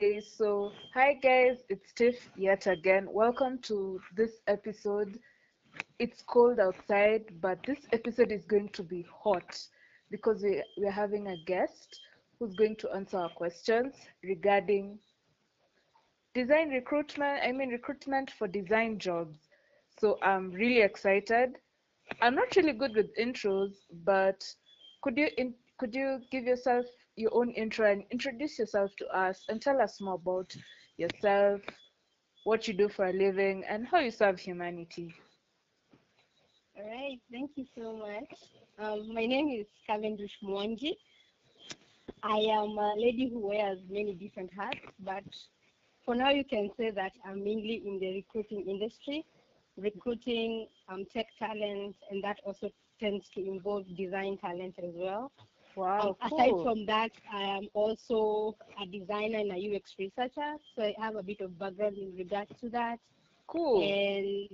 Okay, so hi guys, it's Tiff yet again. Welcome to this episode. It's cold outside, but this episode is going to be hot because we, we're having a guest who's going to answer our questions regarding design recruitment. I mean, recruitment for design jobs. So I'm really excited. I'm not really good with intros, but could you in, could you give yourself your own intro and introduce yourself to us and tell us more about yourself, what you do for a living, and how you serve humanity. All right, thank you so much. Um, my name is Cavendish Mwangi. I am a lady who wears many different hats, but for now you can say that I'm mainly in the recruiting industry, recruiting um, tech talent, and that also tends to involve design talent as well. Wow, Um, cool. Aside from that, I am also a designer and a UX researcher, so I have a bit of background in regards to that. cool. And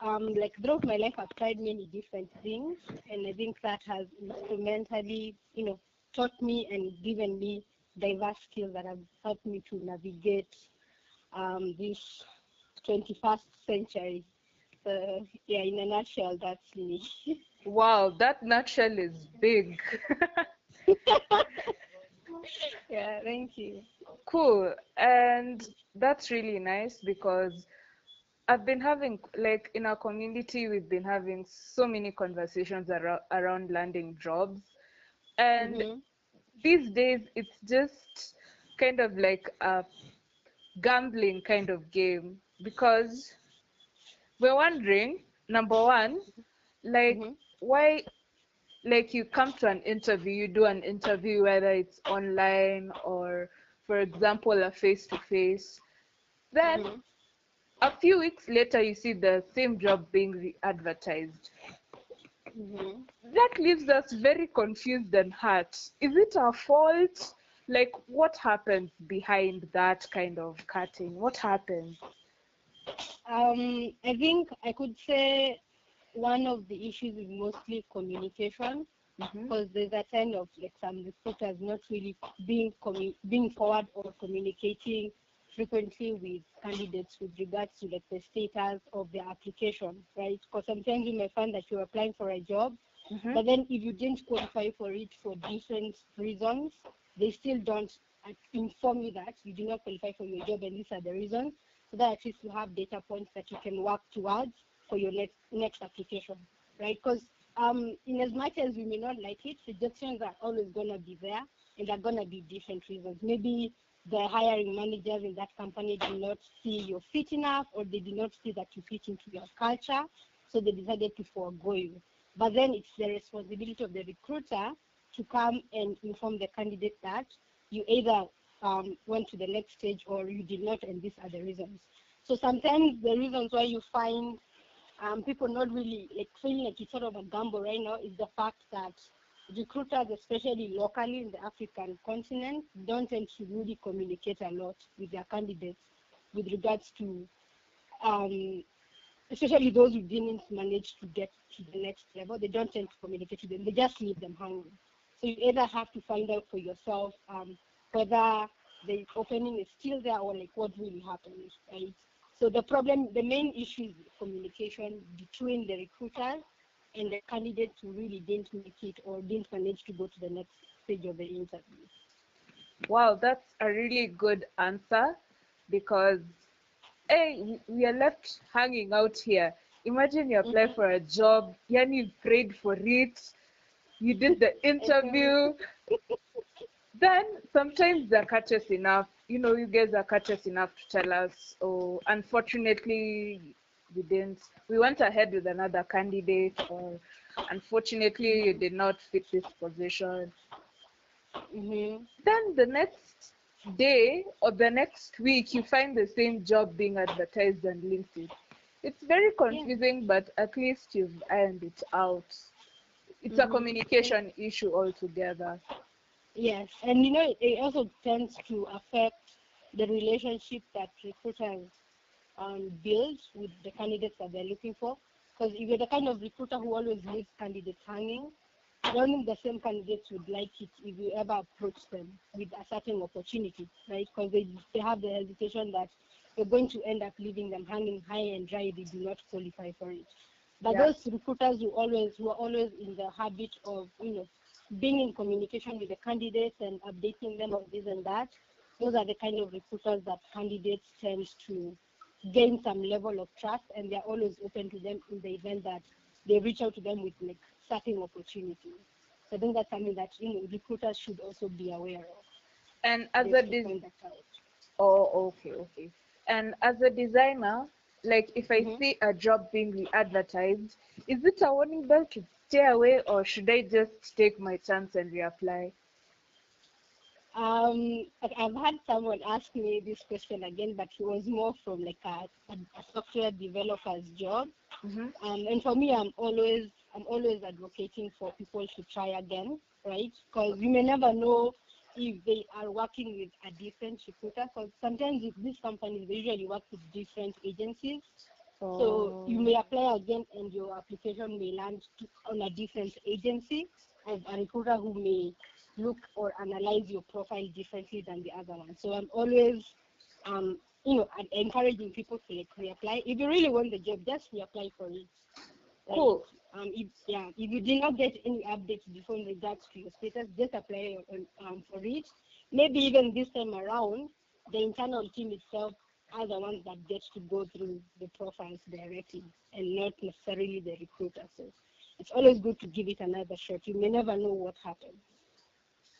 um, like throughout my life, I've tried many different things, and I think that has instrumentally, you know, taught me and given me diverse skills that have helped me to navigate um, this 21st century. So yeah, in a nutshell, that's me. Wow, that nutshell is big. yeah, thank you. cool. And that's really nice because I've been having, like, in our community, we've been having so many conversations ar- around landing jobs. And Mhm. these days, it's just kind of like a gambling kind of game because we're wondering, number one, like, Mhm. why like you come to an interview you do an interview whether it's online or for example a face to face then Mhm. a few weeks later you see the same job being re-advertised. Mhm. that leaves us very confused and hurt. Is it our fault? Like what happens behind that kind of cutting what happens Um, I think I could say one of the issues is mostly communication because there's a kind of like some recruiters not really being being forward or communicating frequently with candidates with regards to like the status of their application, right? Because sometimes you may find that you're applying for a job, Mhm. but then if you didn't qualify for it for different reasons, they still don't inform you that you do not qualify for your job and these are the reasons. So that at least you have data points that you can work towards for your next next application, right? Because um, in as much as we may not like it, rejections are always gonna be there, and they're gonna be different reasons. Maybe the hiring managers in that company did not see you fit enough, or they did not see that you fit into your culture, so they decided to forego you. But then it's the responsibility of the recruiter to come and inform the candidate that you either um, went to the next stage or you did not, and these are the reasons. So sometimes the reasons why you find um, people not really like feeling like it's sort of a gamble right now is the fact that recruiters, especially locally in the African continent, don't tend to really communicate a lot with their candidates with regards to um, especially those who didn't manage to get to the next level, they don't tend to communicate to them. They just leave them hanging. So you either have to find out for yourself um, whether the opening is still there or like what really happened, right? So the problem, the main issue is communication between the recruiter and the candidate who really didn't make it or didn't manage to go to the next stage of the interview. Wow, that's a really good answer because hey, we- are left hanging out here. Imagine you apply Mhm. for a job, yani you prayed for it, you did the interview. then sometimes they're courteous enough, you know, you guys are courteous enough to tell us, oh, unfortunately, we didn't, we went ahead with another candidate, or unfortunately, you did not fit this position. Mm-hmm. then the next day or the next week you find the same job being advertised on linkedin. It's very confusing but at least you've ironed it out. It's a Mhm. communication issue altogether Yes, and you know, it also tends to affect the relationship that recruiters um, build with the candidates that they're looking for. Because if you're the kind of recruiter who always leaves candidates hanging, I don't think the same candidates would like it if you ever approach them with a certain opportunity, right? Because they, they have the hesitation that you're going to end up leaving them hanging high and dry. They do not qualify for it. But Yeah. those recruiters who always who are always in the habit of you know being in communication with the candidates and updating them on this and that, those are the kind of recruiters that candidates tend to gain some level of trust and they're always open to them in the event that they reach out to them with like certain opportunities. So I think that's something that you know recruiters should also be aware of. And as a should des- point that out. oh, okay, okay. And as a designer, like if I Mhm. see a job being advertised, is it a warning bell to stay away, or should I just take my chance and reapply? Um, I've had someone ask me this question again, but it was more from like a, a, a software developer's job. Mm-hmm. Um, and for me, I'm always I'm always advocating for people to try again, right? Because you may never know if they are working with a different recruiter. Because sometimes with these companies, they usually work with different agencies. So you may apply again, and your application may land on a different agency, and a recruiter who may look or analyze your profile differently than the other one. So I'm always, um, you know, encouraging people to like reapply. If you really want the job, just reapply for it. Right? Cool. Um, if, yeah, if you did not get any updates before in regards to your status, just apply on, um, for it. Maybe even this time around, the internal team itself are the ones that get to go through the profiles directly and not necessarily the recruiter. So it's always good to give it another shot. You may never know what happens.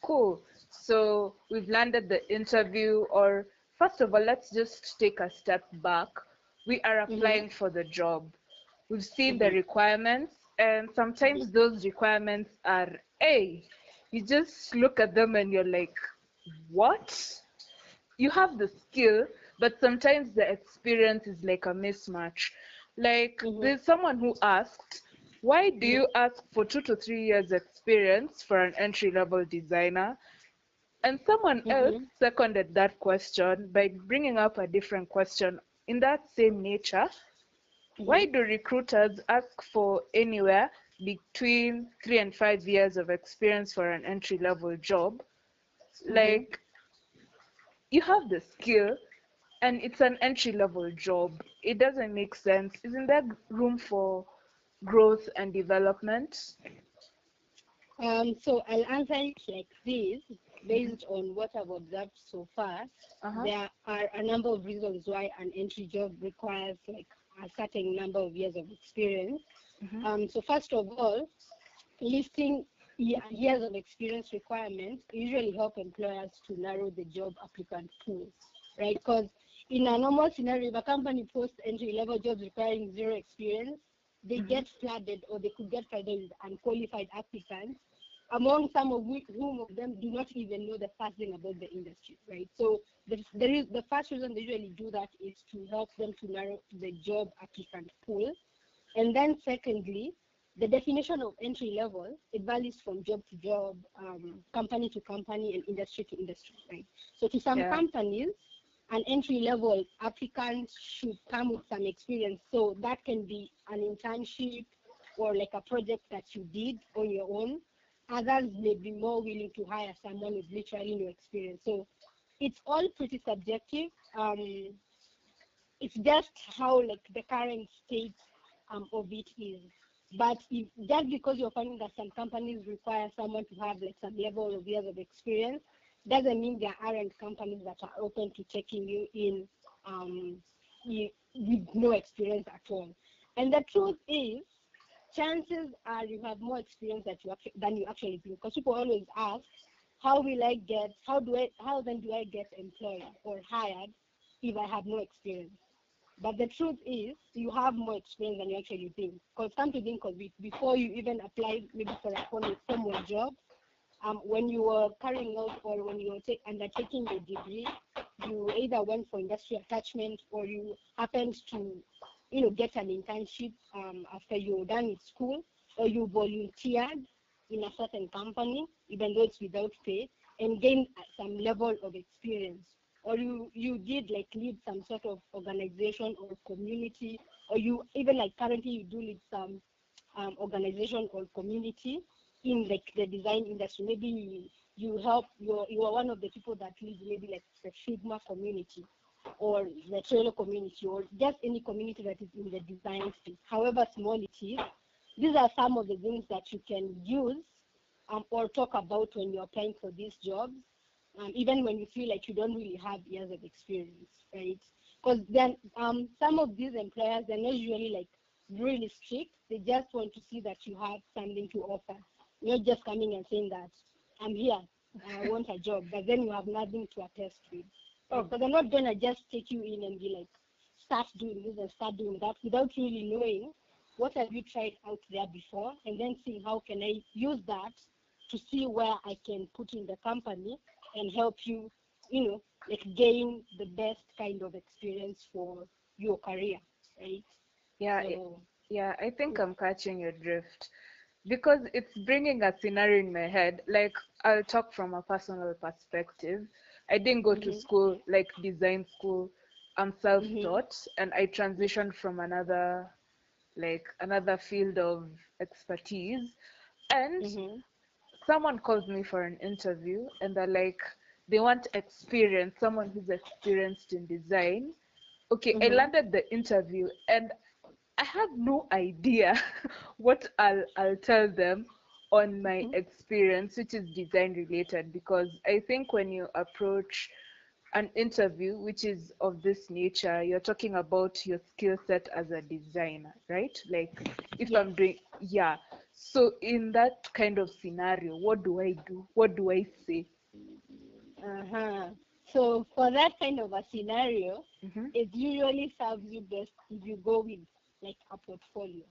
Cool. So we've landed the interview, or first of all, let's just take a step back. We are applying for the job. We've seen the Mhm. requirements, and sometimes those requirements are A. You just look at them and you're like, what? You have the skill, but sometimes the experience is like a mismatch. Like, Mhm. there's someone who asked, why do you ask for two to three years experience for an entry level designer? And someone else Mhm. seconded that question by bringing up a different question in that same nature. Why do recruiters ask for anywhere between three and five years of experience for an entry level job? Like, you have the skill and it's an entry level job. It doesn't make sense. Isn't there room for growth and development? Um, so I'll answer it like this, based on what I've observed so far. Uh-huh. There are a number of reasons why an entry job requires like a certain number of years of experience. Mhm. Um, so first of all, listing years of experience requirements usually help employers to narrow the job applicant pool, right? Because in a normal scenario, if a company posts entry level jobs requiring zero experience, they Mhm. get flooded or they could get flooded with unqualified applicants, among some of which, whom of them do not even know the first thing about the industry, right? So the, there is, the first reason they usually do that is to help them to narrow the job applicant pool. And then secondly, the definition of entry level, it varies from job to job, um, company to company, and industry to industry, right? So to some Yeah. companies, an entry level applicant should come with some experience. So that can be an internship or like a project that you did on your own. Others may be more willing to hire someone with literally no experience. So it's all pretty subjective. Um, it's just how like the current state um, of it is. But if, just because you're finding that some companies require someone to have like some level of years of experience, doesn't mean there aren't companies that are open to taking you in um, with no experience at all. And the truth is, chances are you have more experience that you than you actually do. Because people always ask, how will I get? How do I? How then do I get employed or hired if I have no experience? But the truth is, you have more experience than you actually think. Because come to think of it, before you even apply maybe for a formal job, um, when you were carrying out or when you were undertaking your degree, you either went for industry attachment or you happened to, you know, get an internship um, after you were done with school, or you volunteered in a certain company, even though it's without pay, and gained some level of experience. Or you, you did like lead some sort of organization or community, or you even like currently you do lead some um, organization or community in like the design industry. Maybe you, help you're you are one of the people that lead maybe like the Figma community or the Trello community or just any community that is in the design space, however small it is. These are some of the things that you can use um, or talk about when you're applying for these jobs, um, even when you feel like you don't really have years of experience, right? Because then um, some of these employers, they're not usually like really strict. They just want to see that you have something to offer. Not just coming and saying that I'm here, I want a job, but then you have nothing to attest with. Oh. Mm. Because they're not gonna just take you in and be like, start doing this and start doing that without really knowing what have you tried out there before, and then seeing how can I use that to see where I can put in the company and help you, you know, like gain the best kind of experience for your career, right? Yeah, So, yeah, I think I'm catching your drift because it's bringing a scenario in my head. Like, I'll talk from a personal perspective. I didn't go to Mhm. school, like design school. I'm self-taught and I transitioned from another, like another field of expertise. And mhm, someone calls me for an interview and they're like they want experience someone who's experienced in design okay i Mhm. landed the interview and i have no idea what i'll i'll tell them on my Mhm. experience which is design related because i think when you approach an interview which is of this nature you're talking about your skill set as a designer right like if i'm doing yeah so in that kind of scenario what do i do what do i say Uh-huh. So for that kind of a scenario, Mhm. it usually serves you best if you go with like a portfolio,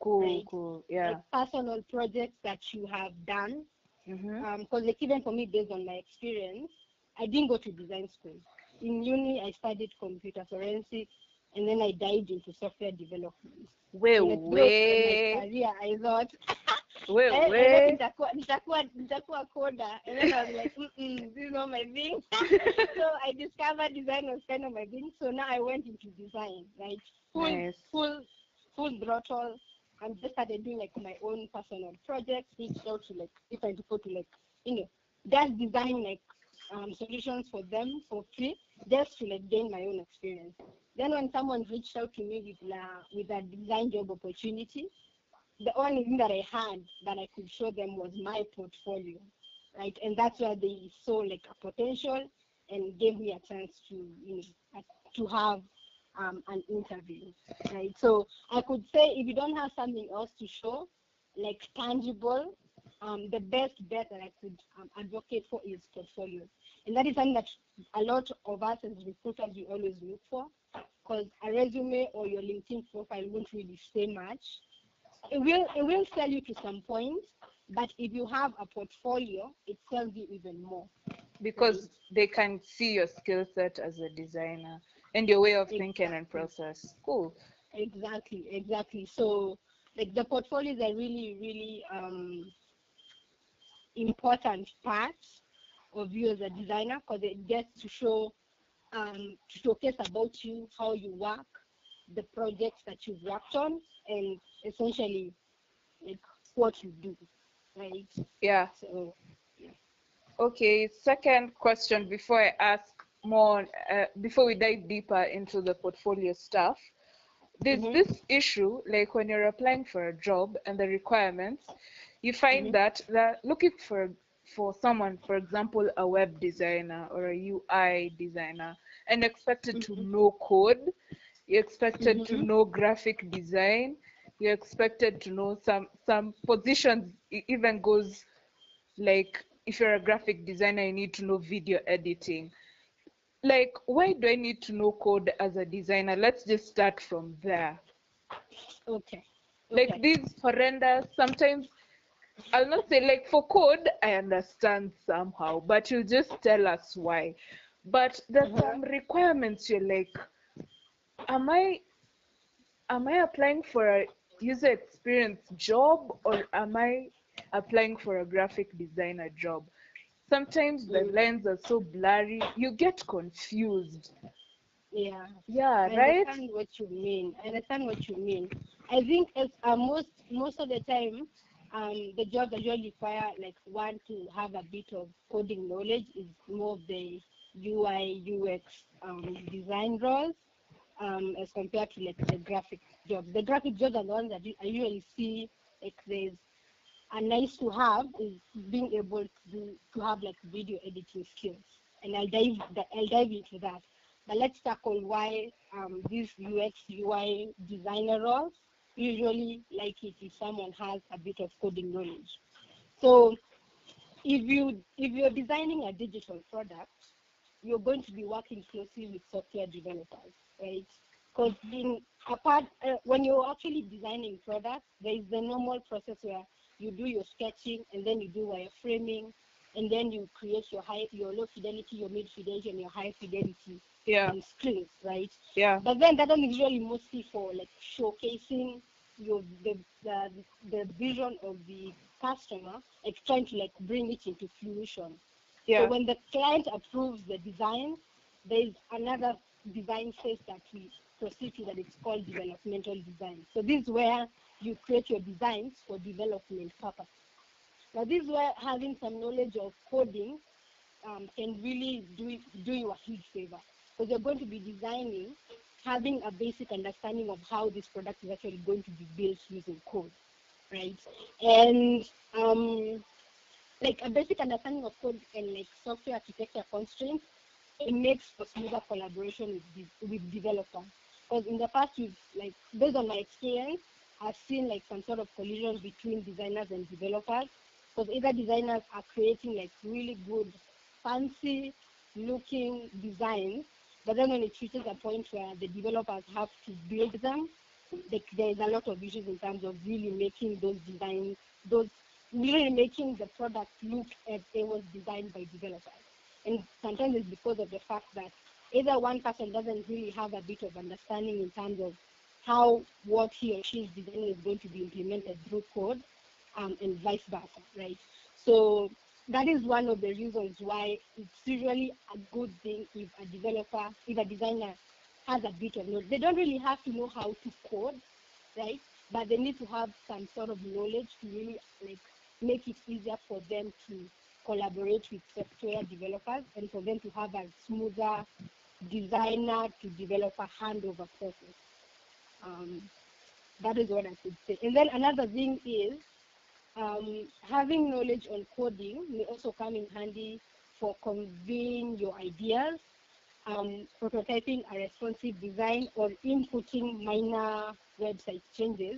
cool Right. cool yeah like personal projects that you have done. mm-hmm. Because like even for me, based on my experience, I didn't go to design school. In uni, I studied computer forensics, and then I dived into software development. wait And like throughout wait my career, I thought wait I, I thought wait nitakuwa nitakuwa nitakuwa coder, and then I was like, Mm-mm, this is not my thing. so I discovered design was kind of my thing. So now I went into design, right? Full Nice. full full throttle. and just started doing like my own personal projects, reached out to like different people to like, you know, just design like um, solutions for them for free, just to like gain my own experience. Then when someone reached out to me with la, with a design job opportunity, the only thing that I had that I could show them was my portfolio, right? And that's where they saw like a potential and gave me a chance to, you know, to have um, an interview, right? So I could say if you don't have something else to show, like tangible, um, the best bet that I could um, advocate for is portfolio, and that is something that a lot of us as recruiters we always look for, because a resume or your LinkedIn profile won't really say much. It will it will sell you to some point, but if you have a portfolio, it sells you even more. because they can see your skill set as a designer and your way of thinking and process. Cool. Exactly, exactly. So like the portfolios are really, really um, important part of you as a designer because it gets to show um, to showcase about you, how you work, the projects that you've worked on, and essentially like what you do, right? Yeah. So Okay. Second question before I ask more, uh, before we dive deeper into the portfolio stuff, there's Mhm. this issue like when you're applying for a job and the requirements, you find Mhm. that they're looking for for someone, for example, a web designer or a UI designer, and expected to Mhm. know code. You're expected to Mhm. know graphic design. You're expected to know some some positions. It even goes like if you're a graphic designer, you need to know video editing. Like, why do I need to know code as a designer? Let's just start from there. okay. Like okay. these horrendous, sometimes I'll not say like for code, I understand somehow, but you just tell us why. But there's Uh-huh. some requirements you're like, am I am I applying for a user experience job or am I applying for a graphic designer job? Sometimes the Mm. lines are so blurry, you get confused. Yeah. Yeah, I right? understand what you mean. I understand what you mean. I think as uh, most most of the time, um, the jobs that usually require like one to have a bit of coding knowledge is more of the UI UX um, design roles um, as compared to like the graphic jobs. The graphic jobs are the ones that I usually see like there's a nice to have is being able to do, to have like video editing skills, and I'll dive I'll dive into that. But let's tackle why um, these UX UI designer roles usually like it if someone has a bit of coding knowledge. So if you if you're designing a digital product, you're going to be working closely with software developers? Because in apart uh, when you're actually designing products, there is the normal process where you do your sketching and then you do wireframing and then you create your high your low fidelity, your mid fidelity, and your high fidelity Yeah. um, screens, right? Yeah. But then that one is really mostly for like showcasing your the, the the vision of the customer, like trying to like bring it into fruition. Yeah. So when the client approves the design, there is another design phase that we proceed to that it's called developmental design. So this is where you create your designs for development purpose. Now this is where having some knowledge of coding um, can really do do you a huge favor because you're going to be designing, having a basic understanding of how this product is actually going to be built using code, right? And um, like a basic understanding of code and like software architecture constraints, it makes for smoother collaboration with with developers. Because in the past, we've like based on my experience, I've seen like some sort of collision between designers and developers. Because either designers are creating like really good, fancy looking designs, but then when it reaches a point where the developers have to build them, there's a lot of issues in terms of really making those designs, those really making the product look as it was designed by developers. And sometimes it's because of the fact that either one person doesn't really have a bit of understanding in terms of how what he or she is designing is going to be implemented through code, um, and vice versa, right? So that is one of the reasons why it's usually a good thing if a developer, if a designer has a bit of knowledge. They don't really have to know how to code, right? But they need to have some sort of knowledge to really like make it easier for them to collaborate with software developers and for them to have a smoother designer to developer handover process. Um, that is what I should say. And then another thing is um, having knowledge on coding may also come in handy for conveying your ideas, um, prototyping a responsive design, or inputting minor website changes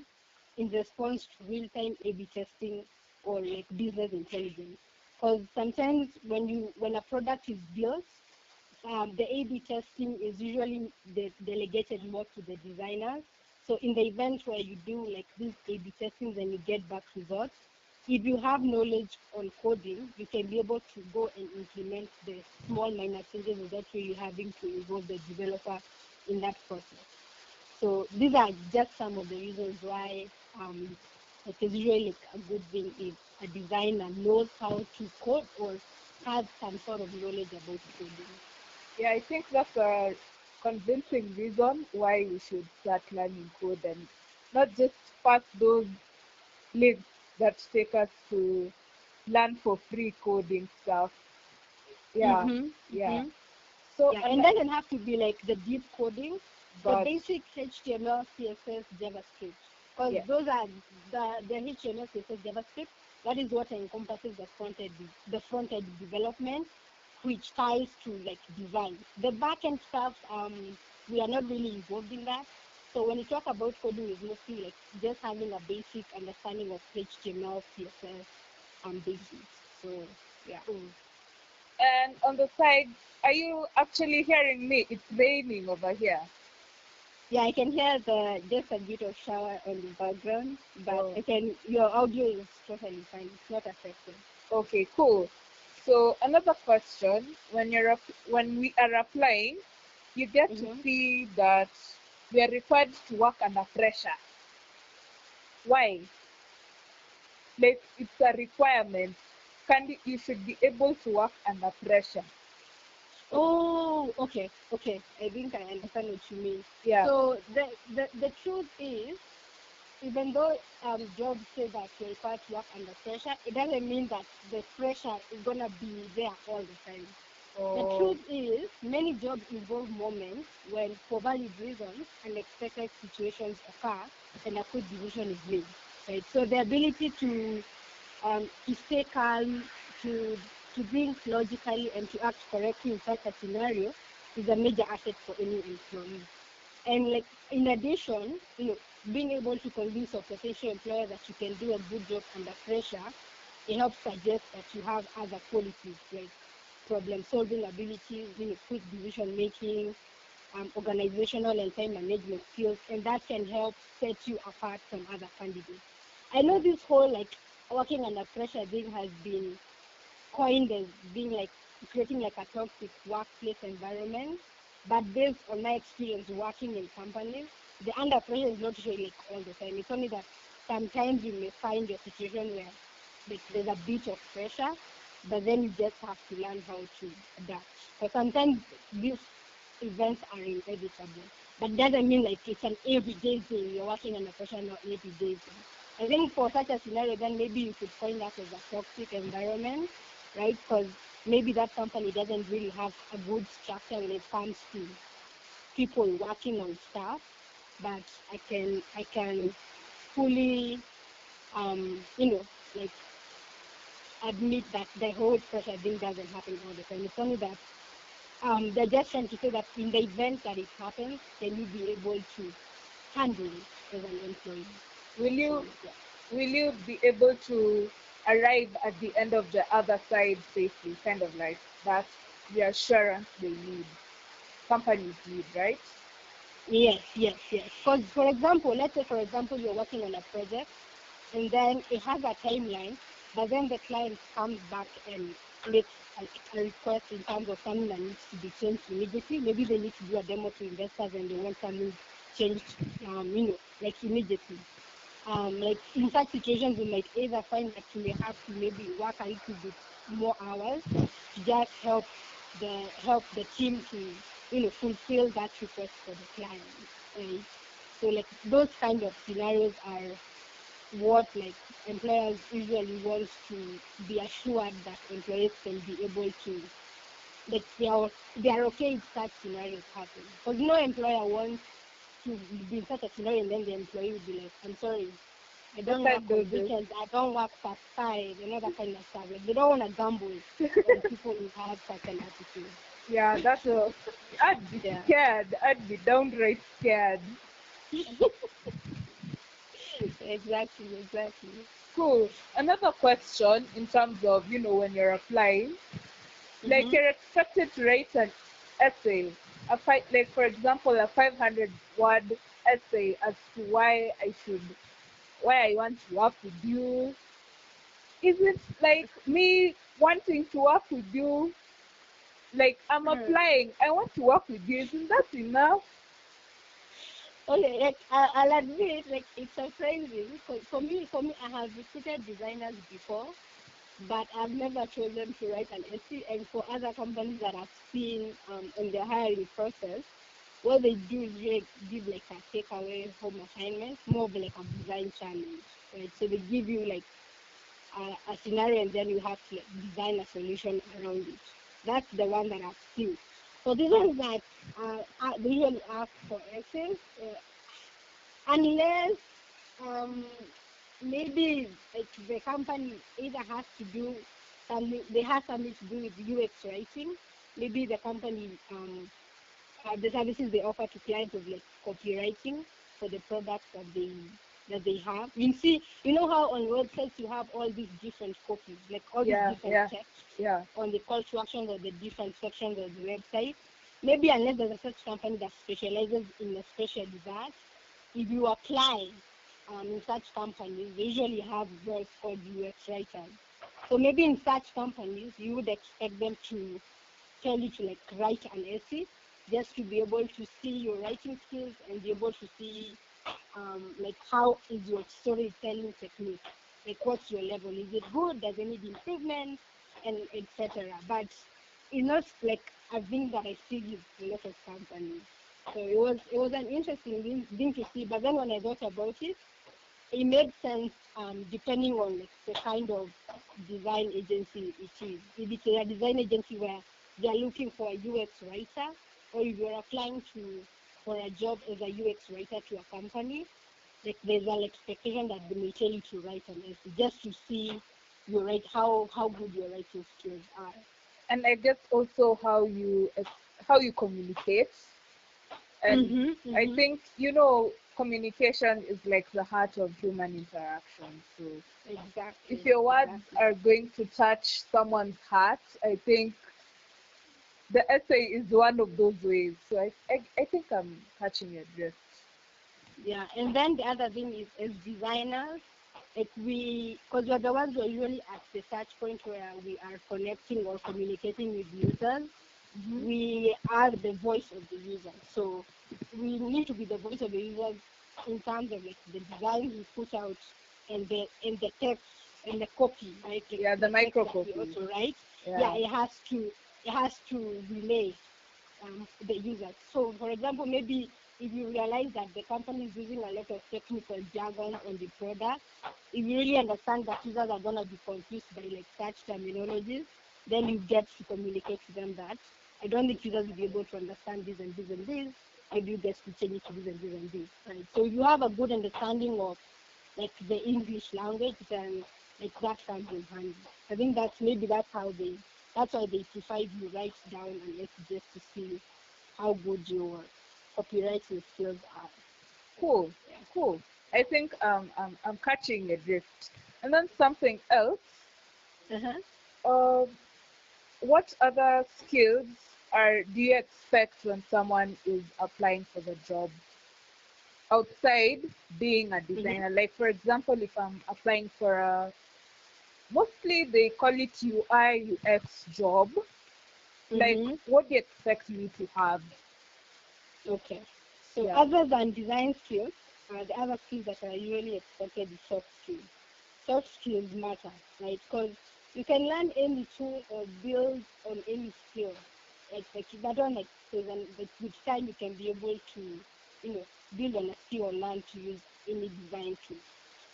in response to real-time A/B testing or like business intelligence. Because sometimes when you when a product is built, um, the A/B testing is usually de- delegated more to the designers. So in the event where you do like these A/B testings and you get back results, if you have knowledge on coding, you can be able to go and implement the small minor changes without really having to involve the developer in that process. So these are just some of the reasons why um, it is really a good thing if a designer knows how to code or has some sort of knowledge about coding. Yeah, I think that's a convincing reason why we should start learning code and not just pass those links that take us to learn for free coding stuff. Yeah, Mhm, yeah. mhm. So Yeah, and doesn't have to be like the deep coding, the but basic HTML, CSS, JavaScript. Because Yeah. those are the, the HTML, CSS, JavaScript. That is what encompasses the front end, the front end development, which ties to like design. The back end stuff, um, we are not really involved in that. So when you talk about coding, it's mostly like just having a basic understanding of HTML, CSS, and basics. So yeah. mm. And on the side, are you actually hearing me? It's raining over here. Yeah, I can hear the just a bit of shower on the background, but Oh. I can your audio is totally fine. It's not affected. Okay, cool. So another question: When you're when we are applying, you get to Mhm. see that we are required to work under pressure. Why? Like it's a requirement. Can you should be able to work under pressure. Oh, okay, okay. I think I understand what you mean. Yeah. So the, the the truth is, even though um, job says that you're required to work under pressure, it doesn't mean that the pressure is gonna be there all the time. The Oh, truth is, many jobs involve moments when, for valid reasons, unexpected situations occur and a quick decision is made. Right? So the ability to um, to stay calm, to to think logically, and to act correctly in such a scenario is a major asset for any employee. And like in addition, you know, being able to convince a potential employer that you can do a good job under pressure, it helps suggest that you have other qualities like problem solving abilities, you know, quick decision making, um, organizational and time management skills, and that can help set you apart from other candidates. I know this whole like working under pressure thing has been coined as being like creating like a toxic workplace environment, but based on my experience working in companies, the under pressure is not really like all the time. It's only that sometimes you may find your situation where there's a bit of pressure, but then you just have to learn how to adapt. Because sometimes these events are inevitable, but doesn't mean like it's an everyday thing. You're working under pressure, not everyday thing. I think for such a scenario, then maybe you could coin that as a toxic environment, right? Because maybe that company doesn't really have a good structure when it comes to people working on stuff. But I can I can fully, um, you know, like admit that the whole pressure thing doesn't happen all the time. It's only that um, they're just trying to say that in the event that it happens, can you'll be able to handle it as an employee? will you Yeah. will you be able to arrive at the end of the other side safely? Kind of like that reassurance they need, companies need, right? Yes, yes, yes. Because, for example, let's say, for example, you're working on a project and then it has a timeline, but then the client comes back and makes a, a request in terms of something that needs to be changed immediately. Maybe they need to do a demo to investors and they want something changed, um, you know, like immediately. Um, like in such situations, we might either find that you may have to maybe work a little bit more hours to just help the help the team to you know fulfill that request for the client. Right? So like those kind of scenarios are what like employers usually want to be assured that employees can be able to like they are they are okay if such scenarios happen. Because no employer wants to be such a scenario and then the employee will be like, I'm sorry, I don't work on this." weekends, I don't work past five, and all that kind of stuff. Like they don't want to gamble on people who have such an attitude. Yeah, that's a. I'd be Yeah. scared. I'd be downright scared. exactly, exactly. Cool. Another question in terms of you know when you're applying, like Mhm. you're expected to write an essay, a fight like for example a 500 word essay as to why I should, why I want to work with you. Is it like me wanting to work with you? Like I'm Hmm. applying, I want to work with you. Isn't that enough? Okay, like I, I'll admit, like it's surprising. For, for me, for me, I have recruited designers before, but I've never chosen to write an essay. And for other companies that I've seen um, in their hiring process, what they do is really give like a takeaway home assignment, more of like a design challenge, right? So they give you like a, a scenario, and then you have to like, design a solution around it. That's the one that I've seen. So these ones that uh, they usually ask for essays, uh, unless um, maybe like the company either has to do something, they have something to do with UX writing. Maybe the company, um, the services they offer to clients of like copywriting for the products that they that they have. You see, you know how on websites you have all these different copies, like all Yeah, these different yeah. texts Yeah. on the call to actions or the different sections of the website. Maybe unless there's a such company that specializes in especially that, if you apply um, in such companies, they usually have those called UX writers. So maybe in such companies, you would expect them to tell you to like write an essay just to be able to see your writing skills and be able to see um, like how is your storytelling technique? Like what's your level? Is it good? Does it need improvement? And etc but it's not like a thing that i see with a lot of companies. So it was it was an interesting thing to see. But then when i thought about it it made sense um, depending on like, the kind of design agency it is. If it's a design agency where they are looking for a UX writer, or if you're applying to for a job as a UX writer to a company, like there's an expectation that they may tell you to write an essay just to see your write how how good your writing skills are. And I guess also how you how you communicate. And Mhm, I mhm. think you know communication is like the heart of human interaction. So exactly. if your words exactly. are going to touch someone's heart, I think the essay is one of those ways. So I, I, I think I'm catching your drift. Yeah, and then the other thing is as designers, like we, because we're the ones who are usually at the touch point where we are connecting or communicating with users, mm-hmm. we are the voice of the user. So we need to be the voice of the users in terms of like the design we put out and the and the text and the copy, right? Like Yeah, the text that we microcopy. Also, right? Yeah. yeah, it has to it has to relay um, the user. So, for example, maybe if you realize that the company is using a lot of technical jargon on the product, if you really understand that users are gonna be confused by like such terminologies, then you get to communicate to them that I don't think users will be able to understand this and this and this. Maybe you get to change it to this and this and this. Right? So if you have a good understanding of like the English language, then like that comes in handy. I think that's maybe that's how they that's why they prefer you write down an essay just to see how good your copywriting skills are. Cool, cool. I think um, I'm, I'm catching a drift. And then something else. Uh-huh. Um, what other skills are do you expect when someone is applying for the job outside being a designer? Like for example, if I'm applying for a mostly they call it UI UX job. Like Mhm. what do you expect me to have? Okay. So Yeah. other than design skills, uh, the other skills that are usually expected is soft skills. Soft skills matter, right? Because you can learn any tool or build on any skill. Like, like that one, then, like with time you can be able to, you know, build on a skill or learn to use any design tool.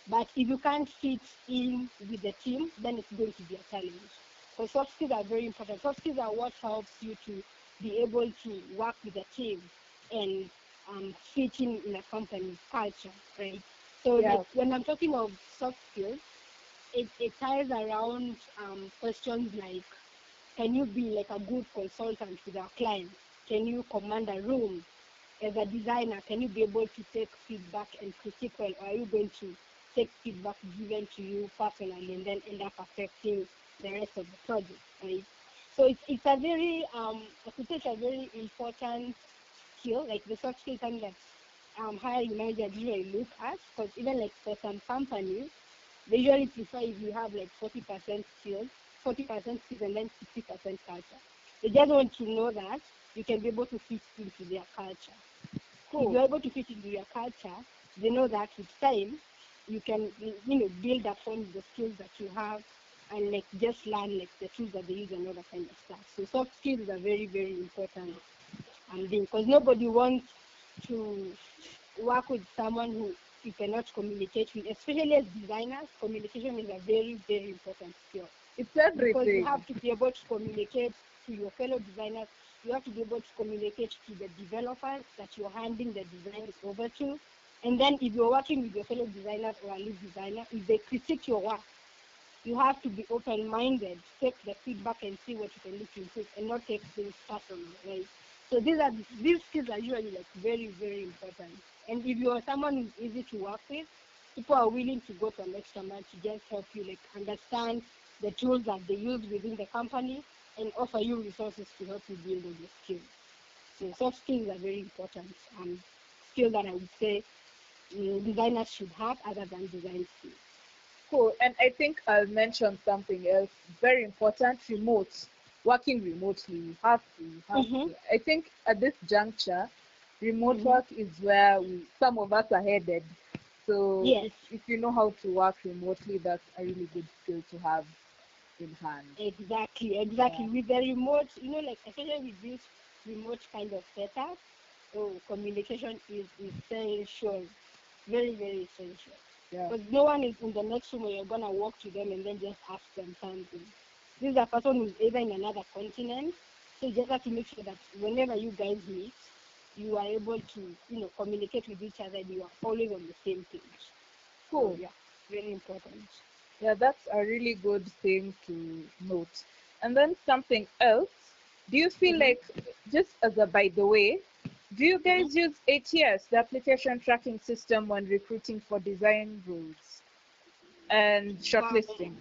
But if you can't fit in with the team, then it's going to be a challenge. So soft skills are very important. Soft skills are what helps you to be able to work with a team and um, fit in in a company's culture, right? So Yeah. when I'm talking of soft skills, it, it ties around um, questions like, can you be like a good consultant with our clients? Can you command a room? As a designer, can you be able to take feedback and critique well, or are you going to take feedback given to you personally and then end up affecting the rest of the project, right? So it's, it's a very, um, I could say it's a very important skill, like the soft skill is something that um, hiring managers usually look at, because even like for some companies, they usually prefer if you have like 40% skills, 40% skills and then 60% culture. They just want to know that you can be able to fit into their culture. If you're able to fit into your culture, they know that with time you can you know build upon the skills that you have and like just learn like the tools that they use and all that kind of stuff. So soft skills are very, very important um thing because nobody wants to work with someone who you cannot communicate with, especially as designers, communication is a very, very important skill It's because you have to be able to communicate to your fellow designers. You have to be able to communicate to the developers that you're handing the designs over to. And then if you're working with your fellow designers or a lead designer, if they critique your work, you have to be open-minded, take the feedback and see what you can do to improve, and not take things personal, right? So these are these skills are usually like very, very important. And if you are someone who's easy to work with, people are willing to go to an extra mile to just help you like understand the tools that they use within the company and offer you resources to help you build those skills. So soft skills are very important um, skills that I would say mm, designers should have other than design skills. Cool. And I think I'll mention something else very important remote. Working remotely. You have to. You have Mhm. to. I think at this juncture, remote Mhm. work is where we, some of us are headed. So Yes. if, if you know how to work remotely, that's a really good skill to have in hand. Exactly, exactly. Yeah. With the remote, you know, like especially with this remote kind of setup, oh, communication is essential. Very, very essential. Yeah. Because no one is in the next room where you're gonna walk to them and then just ask them something. This is a person who's either in another continent, so you just have to make sure that whenever you guys meet, you are able to, you know, communicate with each other and you are always on the same page. Cool. So, yeah, very important. Yeah, that's a really good thing to note. And then something else. Do you feel Mhm. like, just as a by the way, do you guys use ATS, the application tracking system, when recruiting for design roles and shortlisting?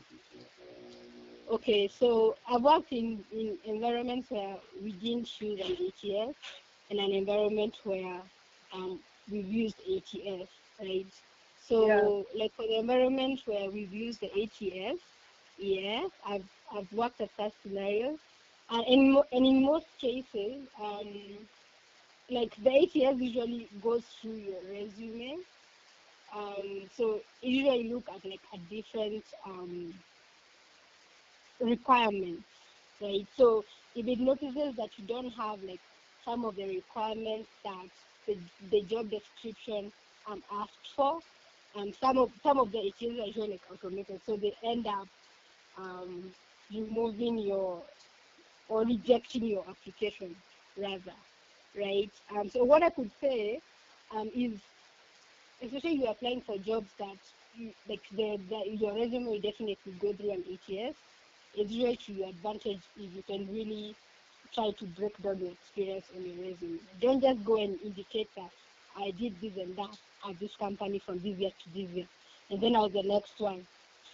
Okay, so I've worked in, in environments where we didn't use an ATS and an environment where um, we've used ATS, right? So, like for the environment where we've used the ATS, yeah, I've, I've worked at such scenarios. And in, mo- and in most cases, um, like the ATS usually goes through your resume. Um, so it usually look at like a different um, requirements, right? So if it notices that you don't have like some of the requirements that the, the job description um, asked for, and some of some of the ATS are usually like automated, so they end up um, removing your or rejecting your application rather, right? Um, so what I could say um, is, especially you're applying for jobs that like the, the your resume will definitely go through an ATS. It's really to your advantage if you can really try to break down your experience on your resume. Don't just go and indicate that I did this and that at this company from this year to this year, and then I was the next one.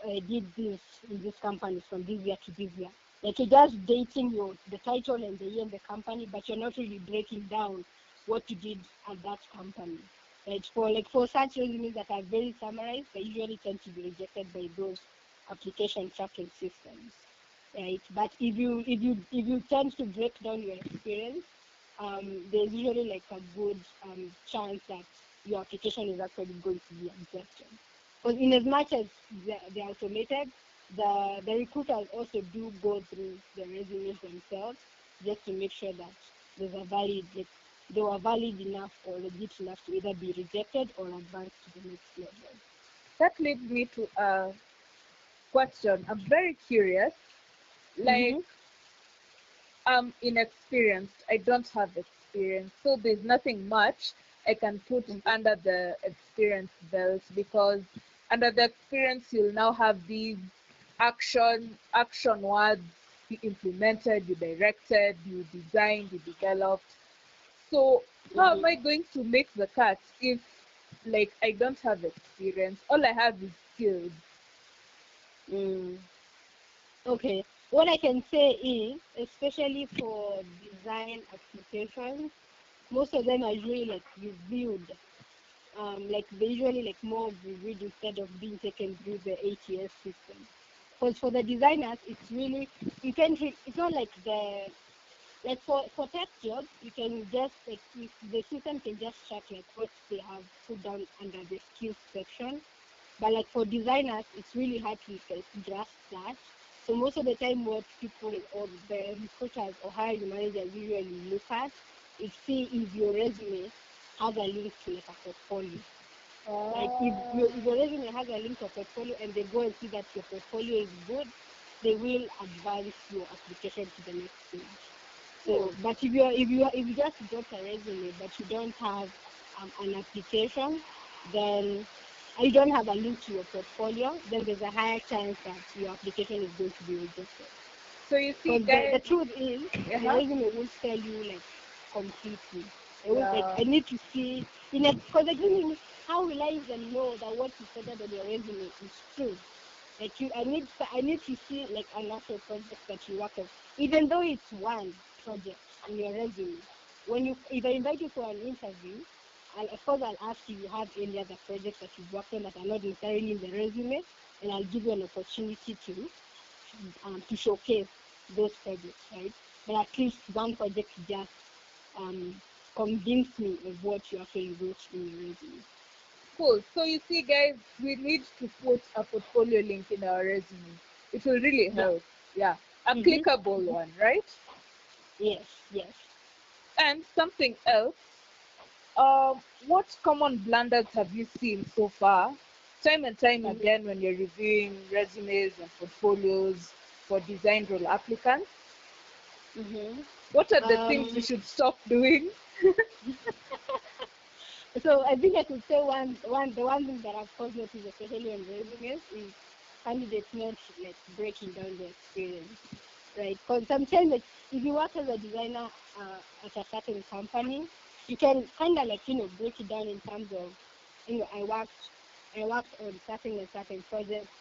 I did this in this company from this year to this year. Like you're just dating your the title and the year and the company, but you're not really breaking down what you did at that company. Right? For like for such resumes that are very summarized, they usually tend to be rejected by those application tracking systems. Right? But if you if you if you tend to break down your experience, um, there's usually like a good um, chance that your application is actually going to be accepted. Because in as much as they're, automated, the, the recruiters also do go through the resumes themselves just to make sure that there's a valid, like, they were valid enough or legit enough to either be rejected or advanced to the next level. That leads me to a question. I'm very curious. Like, Mhm. I'm inexperienced. I don't have experience. So there's nothing much I can put Mhm. under the experience belt because under the experience you'll now have these action action words you implemented, you directed, you designed, you developed. So how am I going to make the cut if like I don't have experience? All I have is skills. Mm. Okay. What I can say is, especially for design applications, most of them are usually like reviewed. Um, like they usually like more reviewed instead of being taken through the ATS system. Because for the designers, it's really you can it's not like the like for for tech jobs you can just like the system can just track like what they have put down under the skills section. But like for designers, it's really hard to grasp that. So most of the time, what people or the recruiters or hiring managers usually look at is see if your resume has a link to like a portfolio. Like if your, if your resume has a link to a portfolio and they go and see that your portfolio is good, they will advance your application to the next stage. So, but if you if you if you just got a resume but you don't have um, an application, then you don't have a link to your portfolio, then there's a higher chance that your application is going to be rejected. So you see, the, the truth is, the Uh-huh. resume will tell you like completely. It will, like, I need to see in a because the thing is, how will I even know that what you said on your resume is true? Like you, I need I need to see like an actual project that you work on, even though it's one project in your resume. When you if I invite you for an interview, I'll, of course I'll ask you if you have any other projects that you've worked on that are not necessarily in the resume, and I'll give you an opportunity to um, to showcase those projects, right? But at least one project just um, convince me of what you actually wrote in your resume. cool. So you see, guys, we need to put a portfolio link in our resume. It will really help. Yeah, a Mhm. clickable one, right? Yes, yes. And something else. Um, what common blunders have you seen so far time and time Mhm. again when you're reviewing resumes and portfolios for design role applicants, Mm-hmm. what are the things we Um, should stop doing? So I think I could say one one the one thing that I've first noticed, especially on resumes, is candidates not like breaking down their experience, right? Because sometimes like, if you work as a designer uh, at a certain company, you can kind of like you know break it down in terms of you know I worked I worked on certain and certain projects.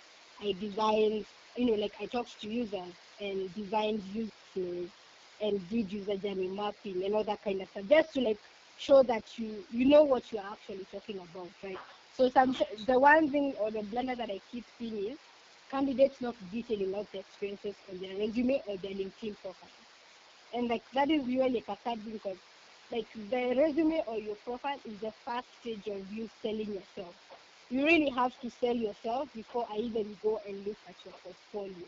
I designed you know like I talked to users and designed flows and did user journey mapping and all that kind of stuff just to like show that you you know what you're actually talking about, right? So some the one thing or the blunder that I keep seeing is candidates not detailing out their experiences on their resume or their LinkedIn profile. And like that is really a sad because like the resume or your profile is the first stage of you selling yourself. You really have to sell yourself before I even go and look at your portfolio.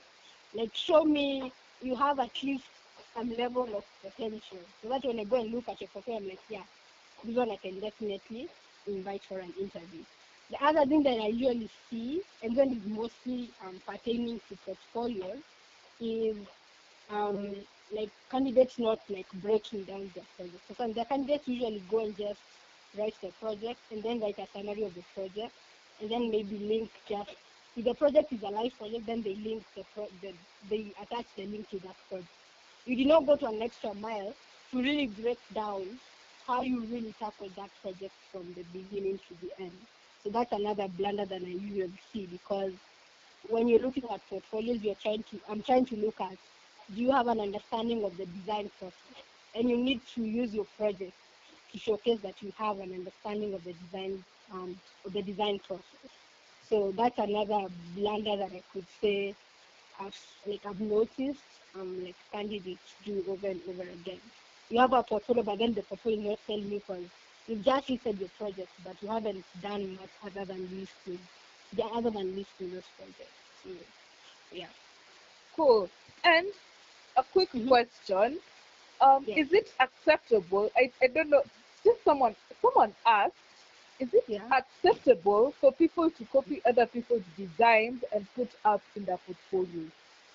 Like show me you have at least some level of potential. So that when I go and look at your portfolio, I'm like, yeah, this one I can definitely invite for an interview. The other thing that I usually see, and then is mostly um, pertaining to portfolios, is um, like candidates not like breaking down their project. So the candidates usually go and just write the project and then write a summary of the project and then maybe link just if the project is a live project, then they link the, pro- the they attach the link to that project. You did not go to an extra mile to really break down how you really tackle that project from the beginning to the end. So that's another blunder that I usually see because when you're looking at portfolios, you're trying to, I'm trying to look at, you have an understanding of the design process? And you need to use your project to showcase that you have an understanding of the design, um, of the design process. So that's another blunder that I could say I've, like I've noticed, um, like candidates do over and over again. You have a portfolio, but then the portfolio is not telling you because you've just listed your projects, but you haven't done much other than listing, yeah, other than listing those projects. So, yeah. Cool. And a quick Mhm. question. Um. Is it acceptable? I, I don't know. Just someone someone asked, is it Yeah. acceptable for people to copy other people's designs and put up in their portfolio?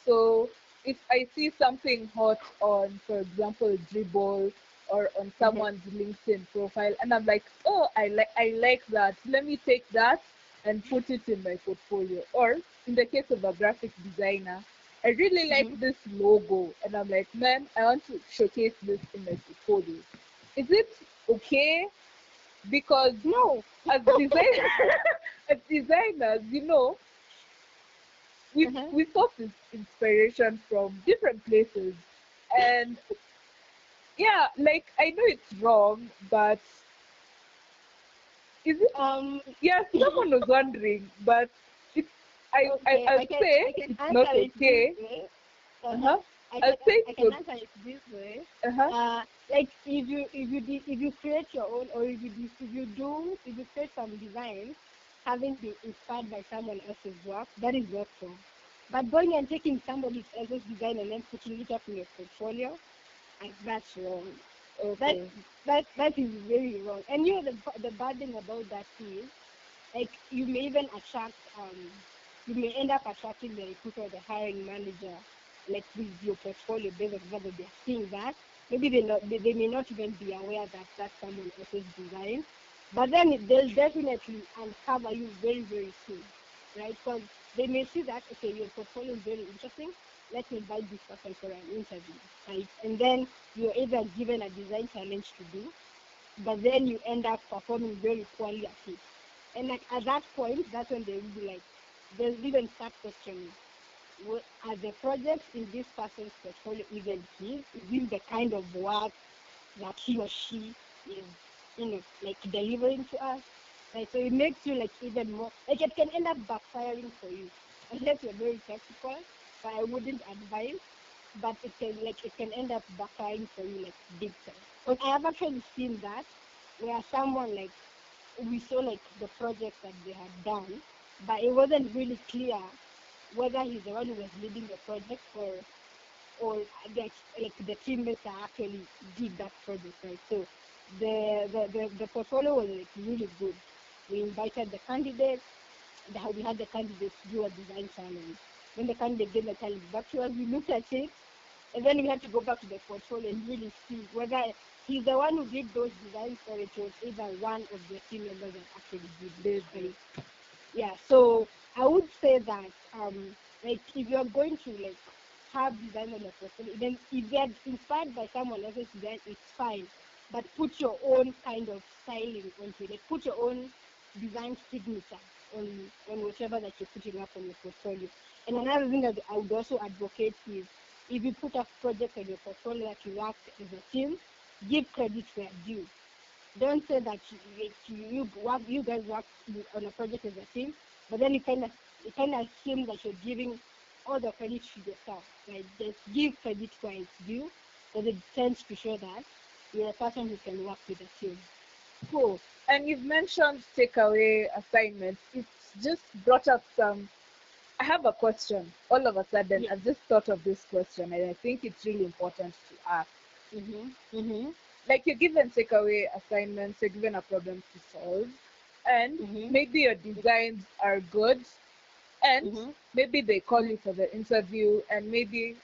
So if I see something hot on, for example, Dribbble or on someone's LinkedIn profile, and I'm like, oh, I like I like that. Let me take that and put it in my portfolio. Or in the case of a graphic designer, I really like Mhm. this logo, and I'm like, man, I want to showcase this in my portfolio. Is it okay? Because No. as design as designers, you know, we Mhm. we this inspiration from different places, and yeah, like I know it's wrong, but is it? Um. Yeah, someone was wondering, but I Okay, I I I'd can, say I can it's not okay. Uh Uh-huh. I I'd say I can answer it this way. Uh huh. Uh, like if you if you if you create your own or if you if you do if you create some design having been inspired by someone else's work, that is not wrong. But going and taking somebody else's design and then putting it up in your portfolio, like that's wrong. That Okay. that that is very wrong. And you know the the bad thing about that is like you may even attract um you may end up attracting the recruiter or the hiring manager like with your portfolio based on whether they're seeing that. Maybe they not they, they may not even be aware that that's someone else's design. But then they'll definitely uncover you very, very soon. Right? Because they may see that okay, your portfolio is very interesting, let me invite this person for an interview. Right? And then you're either given a design challenge to do, but then you end up performing very poorly at it. And like at that point, that's when they will be like, they'll even start questioning, are the projects in this person's portfolio even his? Is this the kind of work that he or she is, you know, like delivering to us? Right? So it makes you like even more, like it can end up backfiring for you. Unless you're very technical, but I wouldn't advise but it can like it can end up backfiring for you like big time. But I have actually seen that where someone like we saw like the project that they had done, but it wasn't really clear whether he's the one who was leading the project or or like like the teammates that actually did that project, right? So the the, the, the portfolio was like really good. We invited the candidates the, we had the candidates do a design challenge. Then the candidate gave the challenge back to us. We looked at it, and then we had to go back to the portfolio and really see whether he's the one who did those designs or it was either one of the team members that actually did those this. Yeah, so I would say that um, like if you're going to like have design on your portfolio, then if they're inspired by someone else's design, it's fine. But put your own kind of styling onto it. Like put your own design signature on on whatever that you're putting up on your portfolio. And another thing that I would also advocate is if you put a project on your portfolio that you worked as a team, give credit where due. Don't say that you, you work, you guys work on a project as a team, but then you kind of you kind of assume that you're giving all the credit to yourself. Like just give credit where it's due, because it tends to show that you're a person who can work with a team. Cool. And you've mentioned takeaway assignments. It's just brought up some. I have a question. All of a sudden, Yeah. I've just thought of this question, and I think it's really important to ask. Mm-hmm. Mm-hmm. Like you're given takeaway assignments, you're given a problem to solve, and Mhm. maybe your designs are good, and Mhm. maybe they call you for the interview, and maybe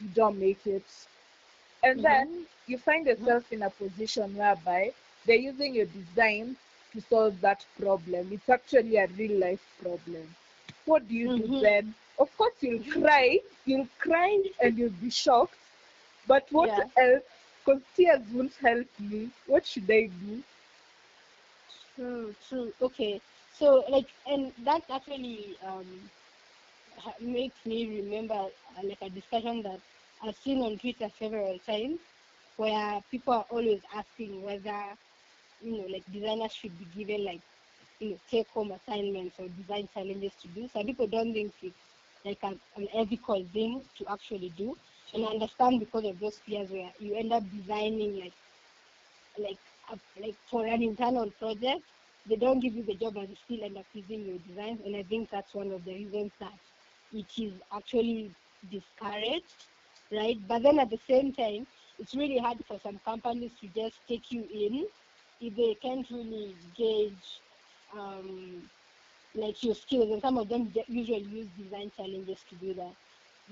you don't make it, and Mhm. then you find yourself in a position whereby they're using your design to solve that problem. It's actually a real life problem. What do you do Mhm. then? Of course, you'll cry, you'll cry, and you'll be shocked. But what Yeah. else? Because tears won't help me. What should I do? True, true. Okay. So like, and that actually um makes me remember uh, like a discussion that I've seen on Twitter several times, where people are always asking whether you know like designers should be given like you know take home assignments or design challenges to do. Some people don't think it's like an, an ethical thing to actually do, and I understand because of those fears where you end up designing like like uh, like for an internal project, they don't give you the job and you still end up using your designs. And I think that's one of the reasons that it is actually discouraged, right? But then at the same time, it's really hard for some companies to just take you in if they can't really gauge um, like your skills. And some of them usually use design challenges to do that.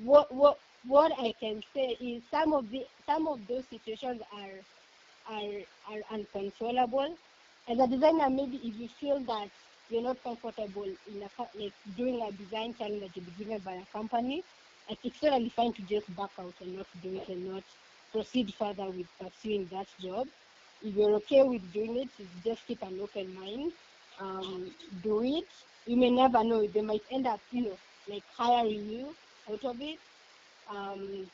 What what what I can say is some of the some of those situations are are are uncontrollable. As a designer, maybe if you feel that you're not comfortable in a like doing a design challenge that you'll be given by a company, it's totally fine to just back out and not do it and not proceed further with pursuing that job. If you're okay with doing it, just keep an open mind. Um, do it. You may never know. They might end up, you know, like hiring you out of it. Um,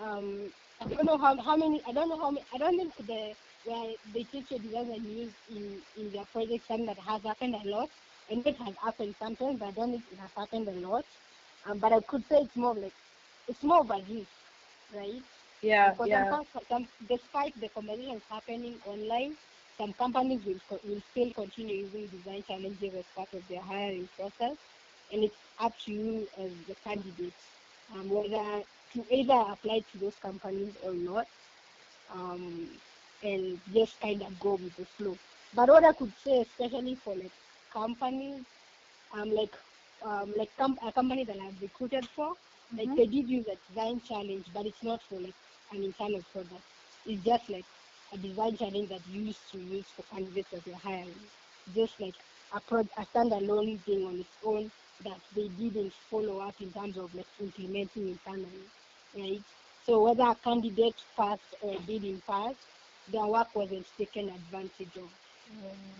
um, I don't know how, how many, I don't know how many, I don't think the, where they teach you design and use in, in their project something that has happened a lot. And it has happened sometimes, but I don't think it has happened a lot. Um, but I could say it's more like, it's more of a risk, right? Yeah, Because yeah. some, some, despite the conversations happening online, some companies will, co- will still continue using design challenges as part of their hiring process. And it's up to you as the candidate um, whether to either apply to those companies or not, um, and just kind of go with the flow. But what I could say, especially for like companies, um, like um, like com- a company that I've recruited for, like Mhm. they did use a design challenge, but it's not for like an internal product. It's just like a design challenge that you used to use for candidates that you're hiring. Just like a, pro- a standalone thing on its own that they didn't follow up in terms of like implementing internally, right? So whether a candidate passed or didn't pass, their work wasn't taken advantage of.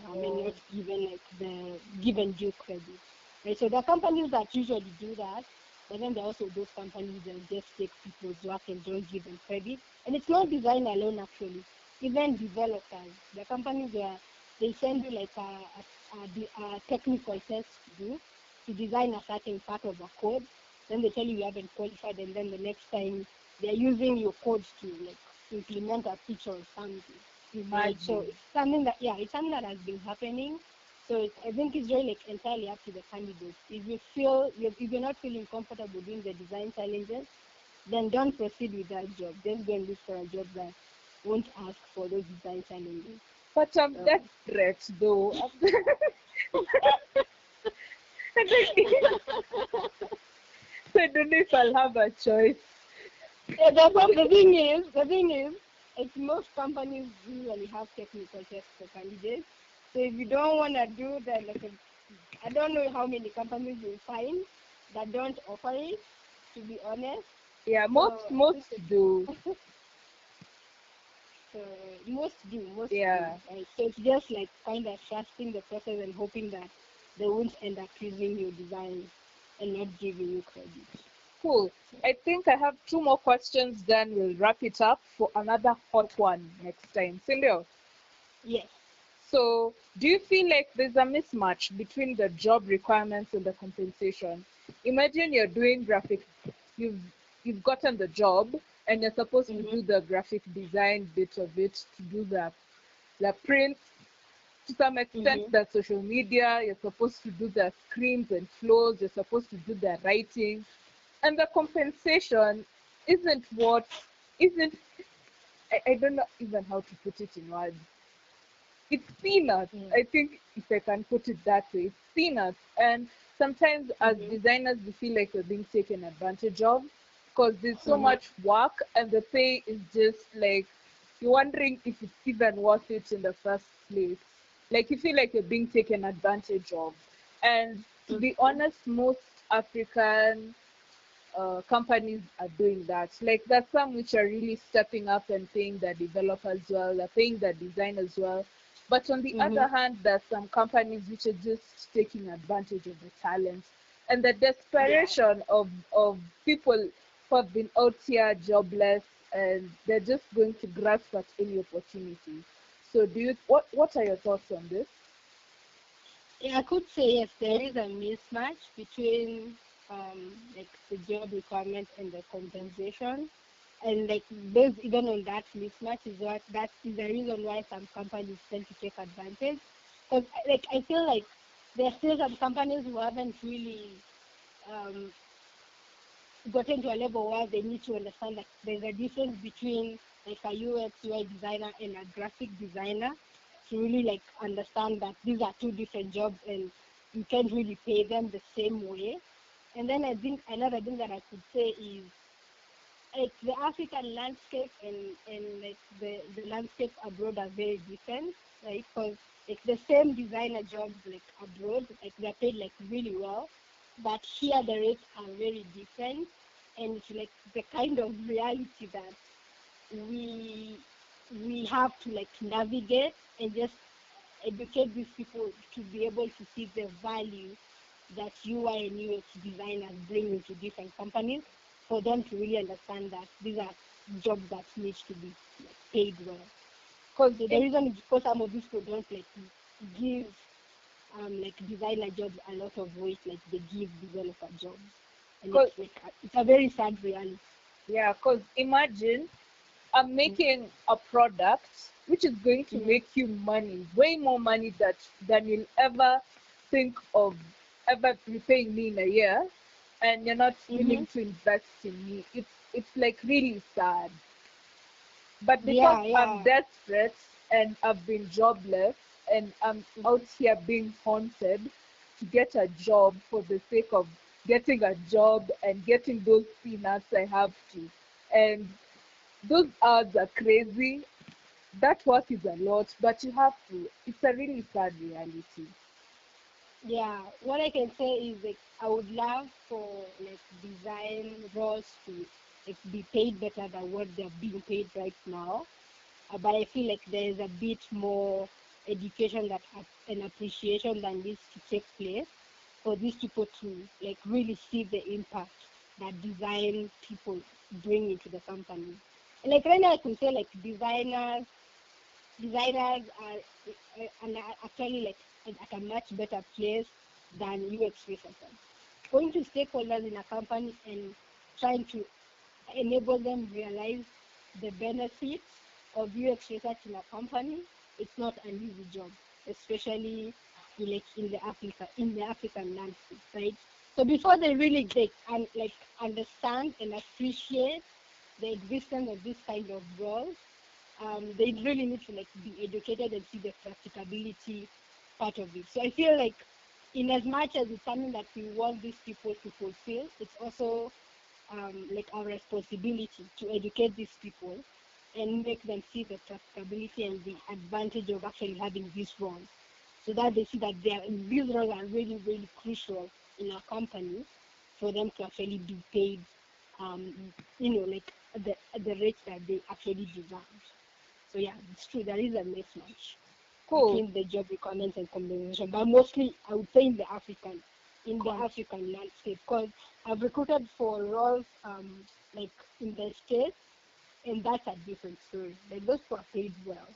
I mean, not given like the given due credit. Right? So there are companies that usually do that, but then there are also those companies that just take people's work and don't give them credit. And it's not design alone actually. Even developers, the companies where they send you like a, a, a, a technical test to do to design a certain part of a code. Then they tell you you haven't qualified, and then the next time they're using your code to like implement a feature or something. Right? So it's something that yeah, it's something that has been happening. So it's, I think it's really like entirely up to the candidates. If you feel if if you're not feeling comfortable doing the design challenges, then don't proceed with that job. Just go and look for a job that won't ask for those design challenges. But I'm Um, desperate though. I don't, so I don't know if I'll have a choice. Yeah, the, the thing is, the thing is, it's most companies usually have technical tests for candidates. So if you don't want to do that, like, a, I don't know how many companies you'll find that don't offer it. To be honest, Yeah, most So- most do. so most do, most Yeah. do. Right? So it's just like kind of trusting the process and hoping that they won't end up using your design and not giving you credit. Cool. I think I have two more questions, then we'll wrap it up for another hot one next time. Cindy, Yes. so do you feel like there's a mismatch between the job requirements and the compensation? Imagine you're doing graphic, you've you've gotten the job and you're supposed to Mhm. do the graphic design bit of it, to do the the print, to some extent Mhm. the social media, you're supposed to do the screens and flows, you're supposed to do the writing, and the compensation isn't what isn't I, I don't know even how to put it in words. It's peanuts. Mm. I think if I can put it that way, it's peanuts. And sometimes as Mhm. designers we feel like we're being taken advantage of because there's so Mhm. much work and the pay is just like you're wondering if it's even worth it in the first place. Like you feel like you're being taken advantage of. And to be Mhm. honest, most African uh, companies are doing that. Like there's some which are really stepping up and paying their developers well, they're paying their designers well. But on the Mhm. other hand, there's some companies which are just taking advantage of the talent and the desperation of of people who have been out here jobless and they're just going to grasp at any opportunity. So do you what what are your thoughts on this? Yeah, I could say yes, there is a mismatch between um, like the job requirement and the compensation. And like based even on that mismatch is what that is the reason why some companies tend to take advantage. Because like I feel like there are still some companies who haven't really um, gotten to a level where they need to understand that there's a difference between like a UX UI designer and a graphic designer to really like understand that these are two different jobs and you can't really pay them the same way. And then I think another thing that I could say is like the African landscape and, and like the, the landscape abroad are very different, right? Because like the same designer jobs like abroad, like they're paid like really well, but here the rates are very different, and it's like the kind of reality that we we have to like navigate and just educate these people to be able to see the value that UI and UX designers bring into different companies for them to really understand that these are jobs that need to be like, paid well. Because So the reason is because some of these people don't like give um, like designer jobs a lot of weight like they give developer jobs. And it's, like, a- it's a very sad reality. Yeah, because imagine I'm making a product which is going to Mhm. make you money, way more money that than you'll ever think of ever repaying me in a year, and you're not willing to invest in me. It's it's like really sad. But because Yeah, I'm yeah. desperate and I've been jobless and I'm Mhm. out here being haunted to get a job for the sake of getting a job and getting those peanuts I have to. And those ads are crazy. That work is a lot, but you have to. It's a really sad reality. Yeah, what I can say is like I would love for like design roles to like be paid better than what they're being paid right now. Uh, but I feel like there is a bit more education that ap- and appreciation that needs to take place for these people to like really see the impact that design people bring into the company. Like right now, I can say like designers designers are, uh, are actually like at a much better place than UX researchers. Going to stakeholders in a company and trying to enable them realize the benefits of UX research in a company, it's not an easy job, especially like in the Africa in the African landscape, right? So before they really like and like understand and appreciate the existence of this kind of roles, um, they really need to like be educated and see the practicability part of it. So I feel like in as much as it's something that we want these people to fulfill, it's also um, like our responsibility to educate these people and make them see the practicability and the advantage of actually having these roles so that they see that they are, these roles are really, really crucial in our company for them to actually be paid, um, you know, like the, the rate that they actually deserve. So yeah, it's true, there is a mismatch Cool. between the job requirements and compensation, but mostly I would say in the African, in the African landscape, because I've recruited for roles um, like in the States, and that's a different story. Like those who are paid well,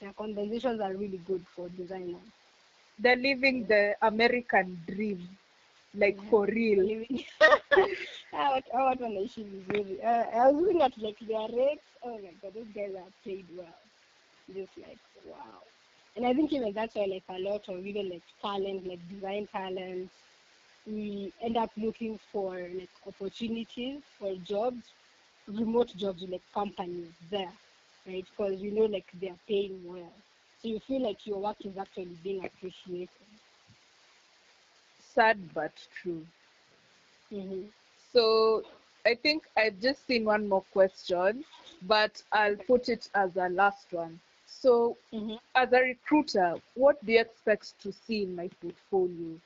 their compensations are really good for designers. They're living the American dream, like Yeah. for real. Living- I want, I want to issue is really. Uh, I was looking at like their rates. Oh my god, those guys are paid well. Just like wow. And I think even that's why like a lot of even like talent, like design talent, we end up looking for like opportunities for jobs, remote jobs with like companies there, right? Because you know like they're paying well. So you feel like your work is actually being appreciated. Sad but true. hmm So I think I've just seen one more question, but I'll put it as a last one. So hmm as a recruiter, what do you expect to see in my portfolio?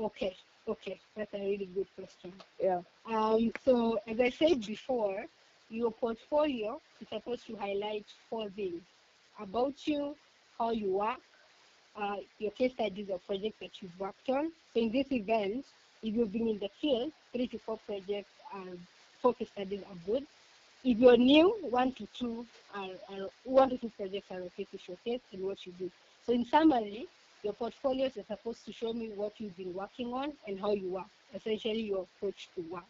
Okay, okay, that's a really good question. Yeah. Um, so as I said before, your portfolio is supposed to highlight four things about you, how you work, uh, your case studies or projects that you've worked on. So in this event, if you've been in the field, three to four projects are four studies are good. If you're new, one to two are, are one to two projects are okay to showcase and what you do. So in summary, your portfolios are supposed to show me what you've been working on and how you work, essentially your approach to work,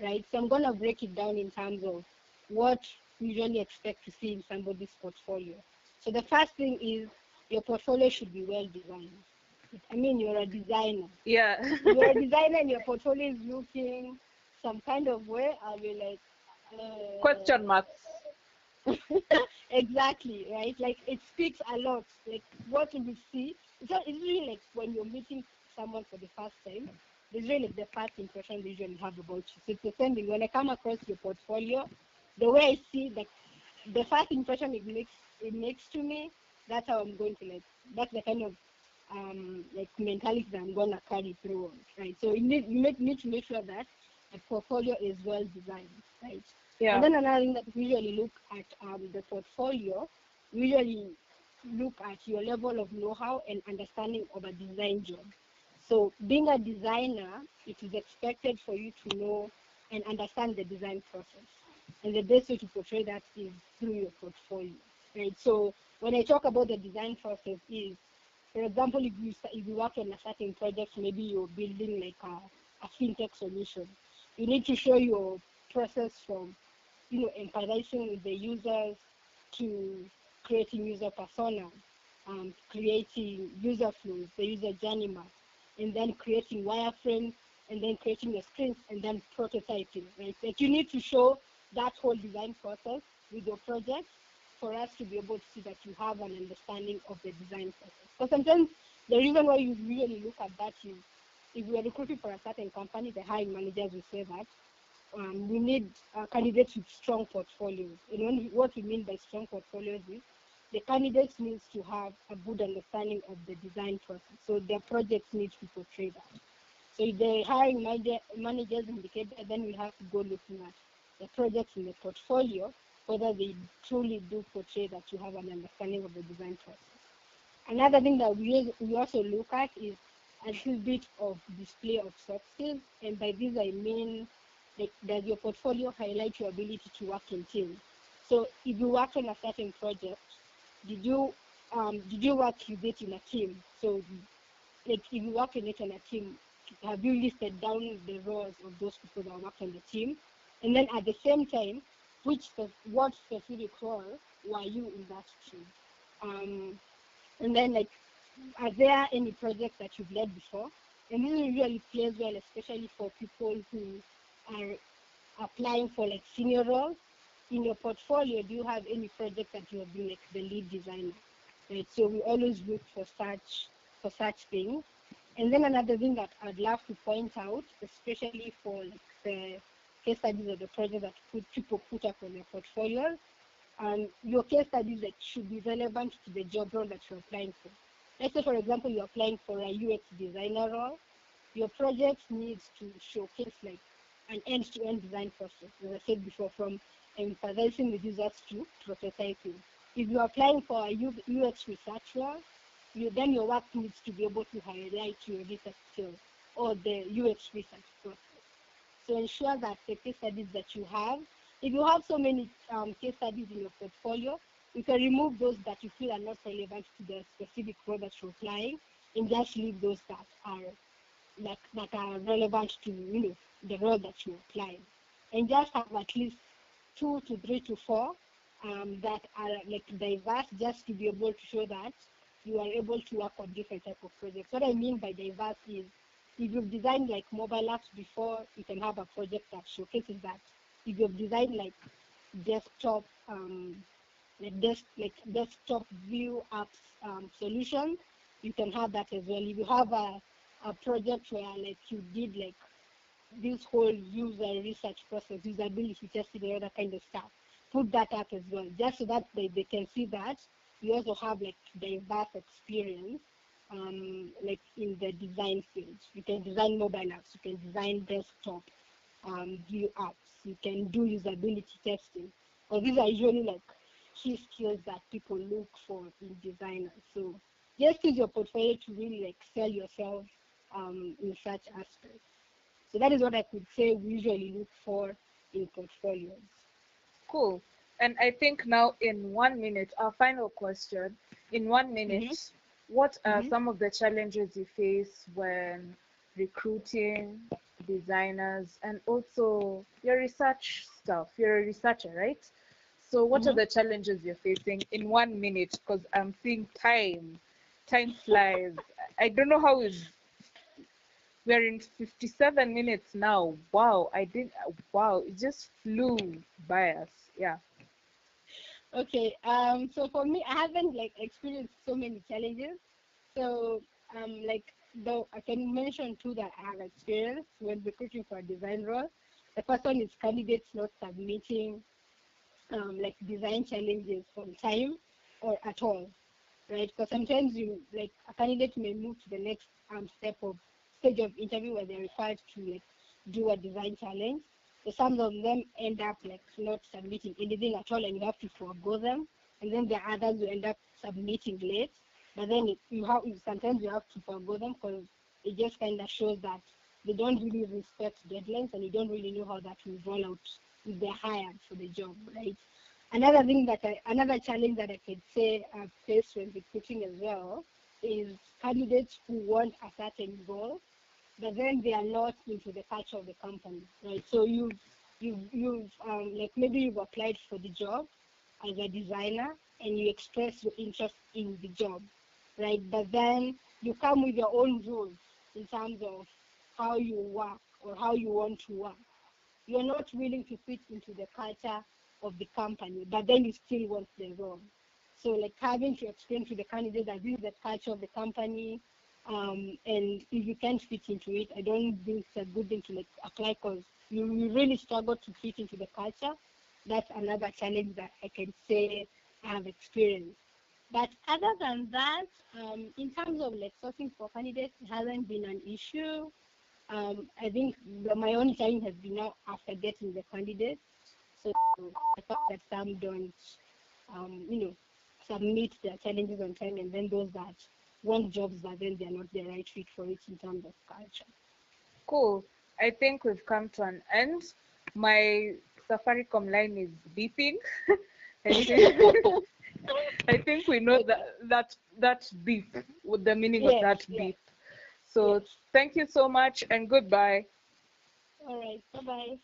right? So I'm gonna break it down in terms of what we usually expect to see in somebody's portfolio. So the first thing is your portfolio should be well designed. I mean, you're a designer. Yeah. You're a designer and your portfolio is looking some kind of way. I'll be like, uh, Question marks. exactly, right? Like it speaks a lot. Like what we see, it's, not, it's really like when you're meeting someone for the first time, there's really the first impression they usually have about you. So it's the same thing. When I come across your portfolio, the way I see that the first impression it makes it makes to me, that's how I'm going to like that's the kind of um like mentality that I'm gonna carry through on, right? So you need you make, need to make sure that the portfolio is well designed, right? Yeah. And then another thing that we usually look at um, the portfolio, we usually look at your level of know-how and understanding of a design job. So being a designer, it is expected for you to know and understand the design process. And the best way to portray that is through your portfolio, right? So when I talk about the design process is, for example, if you, if you work on a certain project, maybe you're building like a, a fintech solution, you need to show your process from you know, empathizing with the users to creating user persona, um, creating user flows, the user journey map, and then creating wireframes, and then creating the screens, and then prototyping, right? Like you need to show that whole design process with your project for us to be able to see that you have an understanding of the design process. Because sometimes the reason why you really look at that is if we are recruiting for a certain company, the hiring managers will say that um, we need uh, candidates with strong portfolios. And when, what we mean by strong portfolios is the candidates needs to have a good understanding of the design process. So their projects need to portray that. So if the hiring manager, managers indicate that, then we have to go looking at the projects in the portfolio, whether they truly do portray that you have an understanding of the design process. Another thing that we, we also look at is a little bit of display of soft skills, and by this I mean like does your portfolio highlight your ability to work in teams? So if you worked on a certain project, did you um, did you work with it in a team? So like if you work in it a team, have you listed down the roles of those people that worked on the team? And then at the same time, which what specific role were you in that team? Um, and then like are there any projects that you've led before? And this usually plays well, especially for people who are applying for like senior roles. In your portfolio, do you have any project that you have been like the lead designer? Right. So we always look for such for such things. And then another thing that I'd love to point out, especially for like, the case studies of the projects that put, people put up on their portfolios, and your case studies that should be relevant to the job role that you're applying for. Let's say, for example, you're applying for a UX designer role. Your project needs to showcase like an end-to-end design process, as I said before, from emphasizing the users to prototyping. If you're applying for a UX research role, you, then your work needs to be able to highlight your research skills or the UX research process. So ensure that the case studies that you have, if you have so many um, case studies in your portfolio, you can remove those that you feel are not relevant to the specific role that you're applying and just leave those that are like that are relevant to you know the role that you're applying. And just have at least two to three to four um, that are like diverse just to be able to show that you are able to work on different type of projects. What I mean by diverse is if you've designed like mobile apps before, you can have a project that showcases that. If you've designed like desktop um, like desk like desktop view apps um, solutions, you can have that as well. If you have a, a project where like you did like this whole user research process, usability testing and other kind of stuff, put that up as well, just so that they, they can see that you also have like diverse experience um, like in the design field. You can design mobile apps, you can design desktop um, view apps, you can do usability testing. Or these are usually like key skills that people look for in designers. So just use your portfolio to really like sell yourself um, in such aspects. So that is what I could say we usually look for in portfolios. Cool. And I think now in one minute, our final question, in one minute, mm-hmm. What are mm-hmm. some of the challenges you face when recruiting designers and also your research stuff? You're a researcher, right? So what mm-hmm. are the challenges you're facing in one minute? Because I'm seeing time, time flies. I don't know how is we're in 57 minutes now. Wow, I didn't. Wow, it just flew by us. Yeah. Okay. Um. So for me, I haven't like experienced so many challenges. So um, like though I can mention two that I have experienced when recruiting for a design role. The first one is candidates not submitting um, like design challenges on time or at all, right? Because sometimes you like a candidate may move to the next um, step of stage of interview where they're required to like do a design challenge. So some of them end up like not submitting anything at all, and you have to forego them. And then the others will end up submitting late. But then you have sometimes you have to forego them because it just kind of shows that they don't really respect deadlines, and you don't really know how that will roll out if they're hired for the job, right? Another thing that I, another challenge that I could say I've faced when recruiting as well is candidates who want a certain role, but then they are not into the culture of the company, right? So you you you've um, like maybe you've applied for the job as a designer and you express your interest in the job, right? But then you come with your own rules in terms of how you work or how you want to work. You're not willing to fit into the culture of the company, but then you still want the role. So like having to explain to the candidate that this is the culture of the company, um, and if you can't fit into it, I don't think it's a good thing to like apply because you, you really struggle to fit into the culture. That's another challenge that I can say I have experienced. But other than that, um, in terms of like sourcing for candidates, it hasn't been an issue. Um, I think the, my only challenge has been now after getting the candidates. So the fact that some don't, um, you know, submit their challenges on time, and then those that want jobs, but then they're not the right fit for it in terms of culture. Cool. I think we've come to an end. My Safaricom line is beeping. I, think, I think we know that that that beep, what the meaning yes, of that yes. beep. So yes. thank you so much and goodbye. All right. Bye bye.